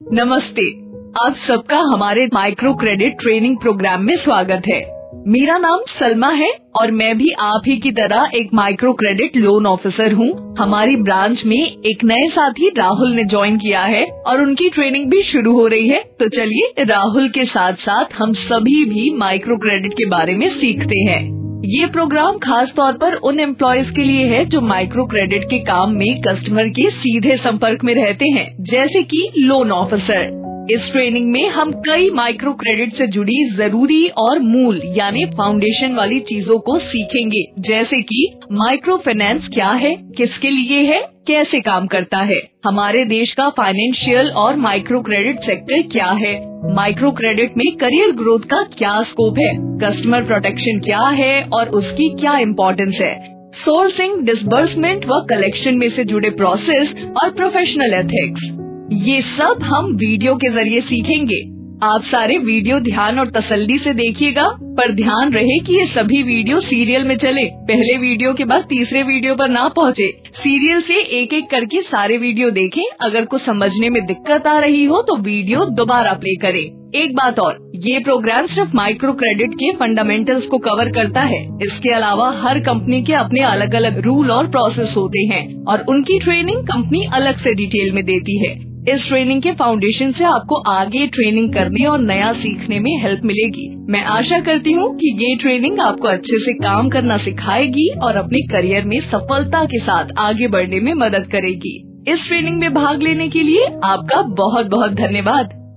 नमस्ते। आप सबका हमारे माइक्रो क्रेडिट ट्रेनिंग प्रोग्राम में स्वागत है। मेरा नाम सलमा है और मैं भी आप ही की तरह एक माइक्रो क्रेडिट लोन ऑफिसर हूँ। हमारी ब्रांच में एक नए साथी राहुल ने ज्वाइन किया है और उनकी ट्रेनिंग भी शुरू हो रही है। तो चलिए राहुल के साथ साथ हम सभी भी माइक्रो क्रेडिट के बारे में सीखते हैं। ये प्रोग्राम खास तौर पर उन एम्प्लॉयज़ के लिए है जो माइक्रो क्रेडिट के काम में कस्टमर के सीधे संपर्क में रहते हैं, जैसे कि लोन ऑफिसर इस ट्रेनिंग में हम कई माइक्रो क्रेडिट से जुड़ी ज़रूरी और मूल, यानी फाउंडेशन वाली चीज़ों को सीखेंगे, जैसे कि माइक्रो फाइनेंस क्या है, किसके लिए है कैसे काम करता है? हमारे देश का फाइनेंशियल और माइक्रो क्रेडिट सेक्टर क्या है? माइक्रो क्रेडिट में करियर ग्रोथ का क्या स्कोप है? कस्टमर प्रोटेक्शन क्या है और उसकी क्या इम्पोर्टेंस है? सोर्सिंग डिसबर्समेंट व कलेक्शन में से जुड़े प्रोसेस और प्रोफेशनल एथिक्स ये सब हम वीडियो के ज़रिए सीखेंगे। आप सारे वीडियो ध्यान और तसल्ली से देखिएगा, पर ध्यान रहे कि ये सभी वीडियो सीरियल में चले। पहले वीडियो के बाद तीसरे वीडियो पर ना पहुँचे। सीरियल से एक एक करके सारे वीडियो देखें। अगर कुछ समझने में दिक्कत आ रही हो तो वीडियो दोबारा प्ले करें। एक बात और, ये प्रोग्राम सिर्फ़ माइक्रो क्रेडिट के फंडामेंटल्स को कवर करता है। इसके अलावा हर कंपनी के अपने अलग अलग रूल और प्रोसेस होते हैं, और उनकी ट्रेनिंग कंपनी अलग से डिटेल में देती है। इस ट्रेनिंग के फाउंडेशन से आपको आगे ट्रेनिंग करने और नया सीखने में हेल्प मिलेगी। मैं आशा करती हूँ कि ये ट्रेनिंग आपको अच्छे से काम करना सिखाएगी और अपने करियर में सफलता के साथ आगे बढ़ने में मदद करेगी। इस ट्रेनिंग में भाग लेने के लिए आपका बहुत बहुत धन्यवाद।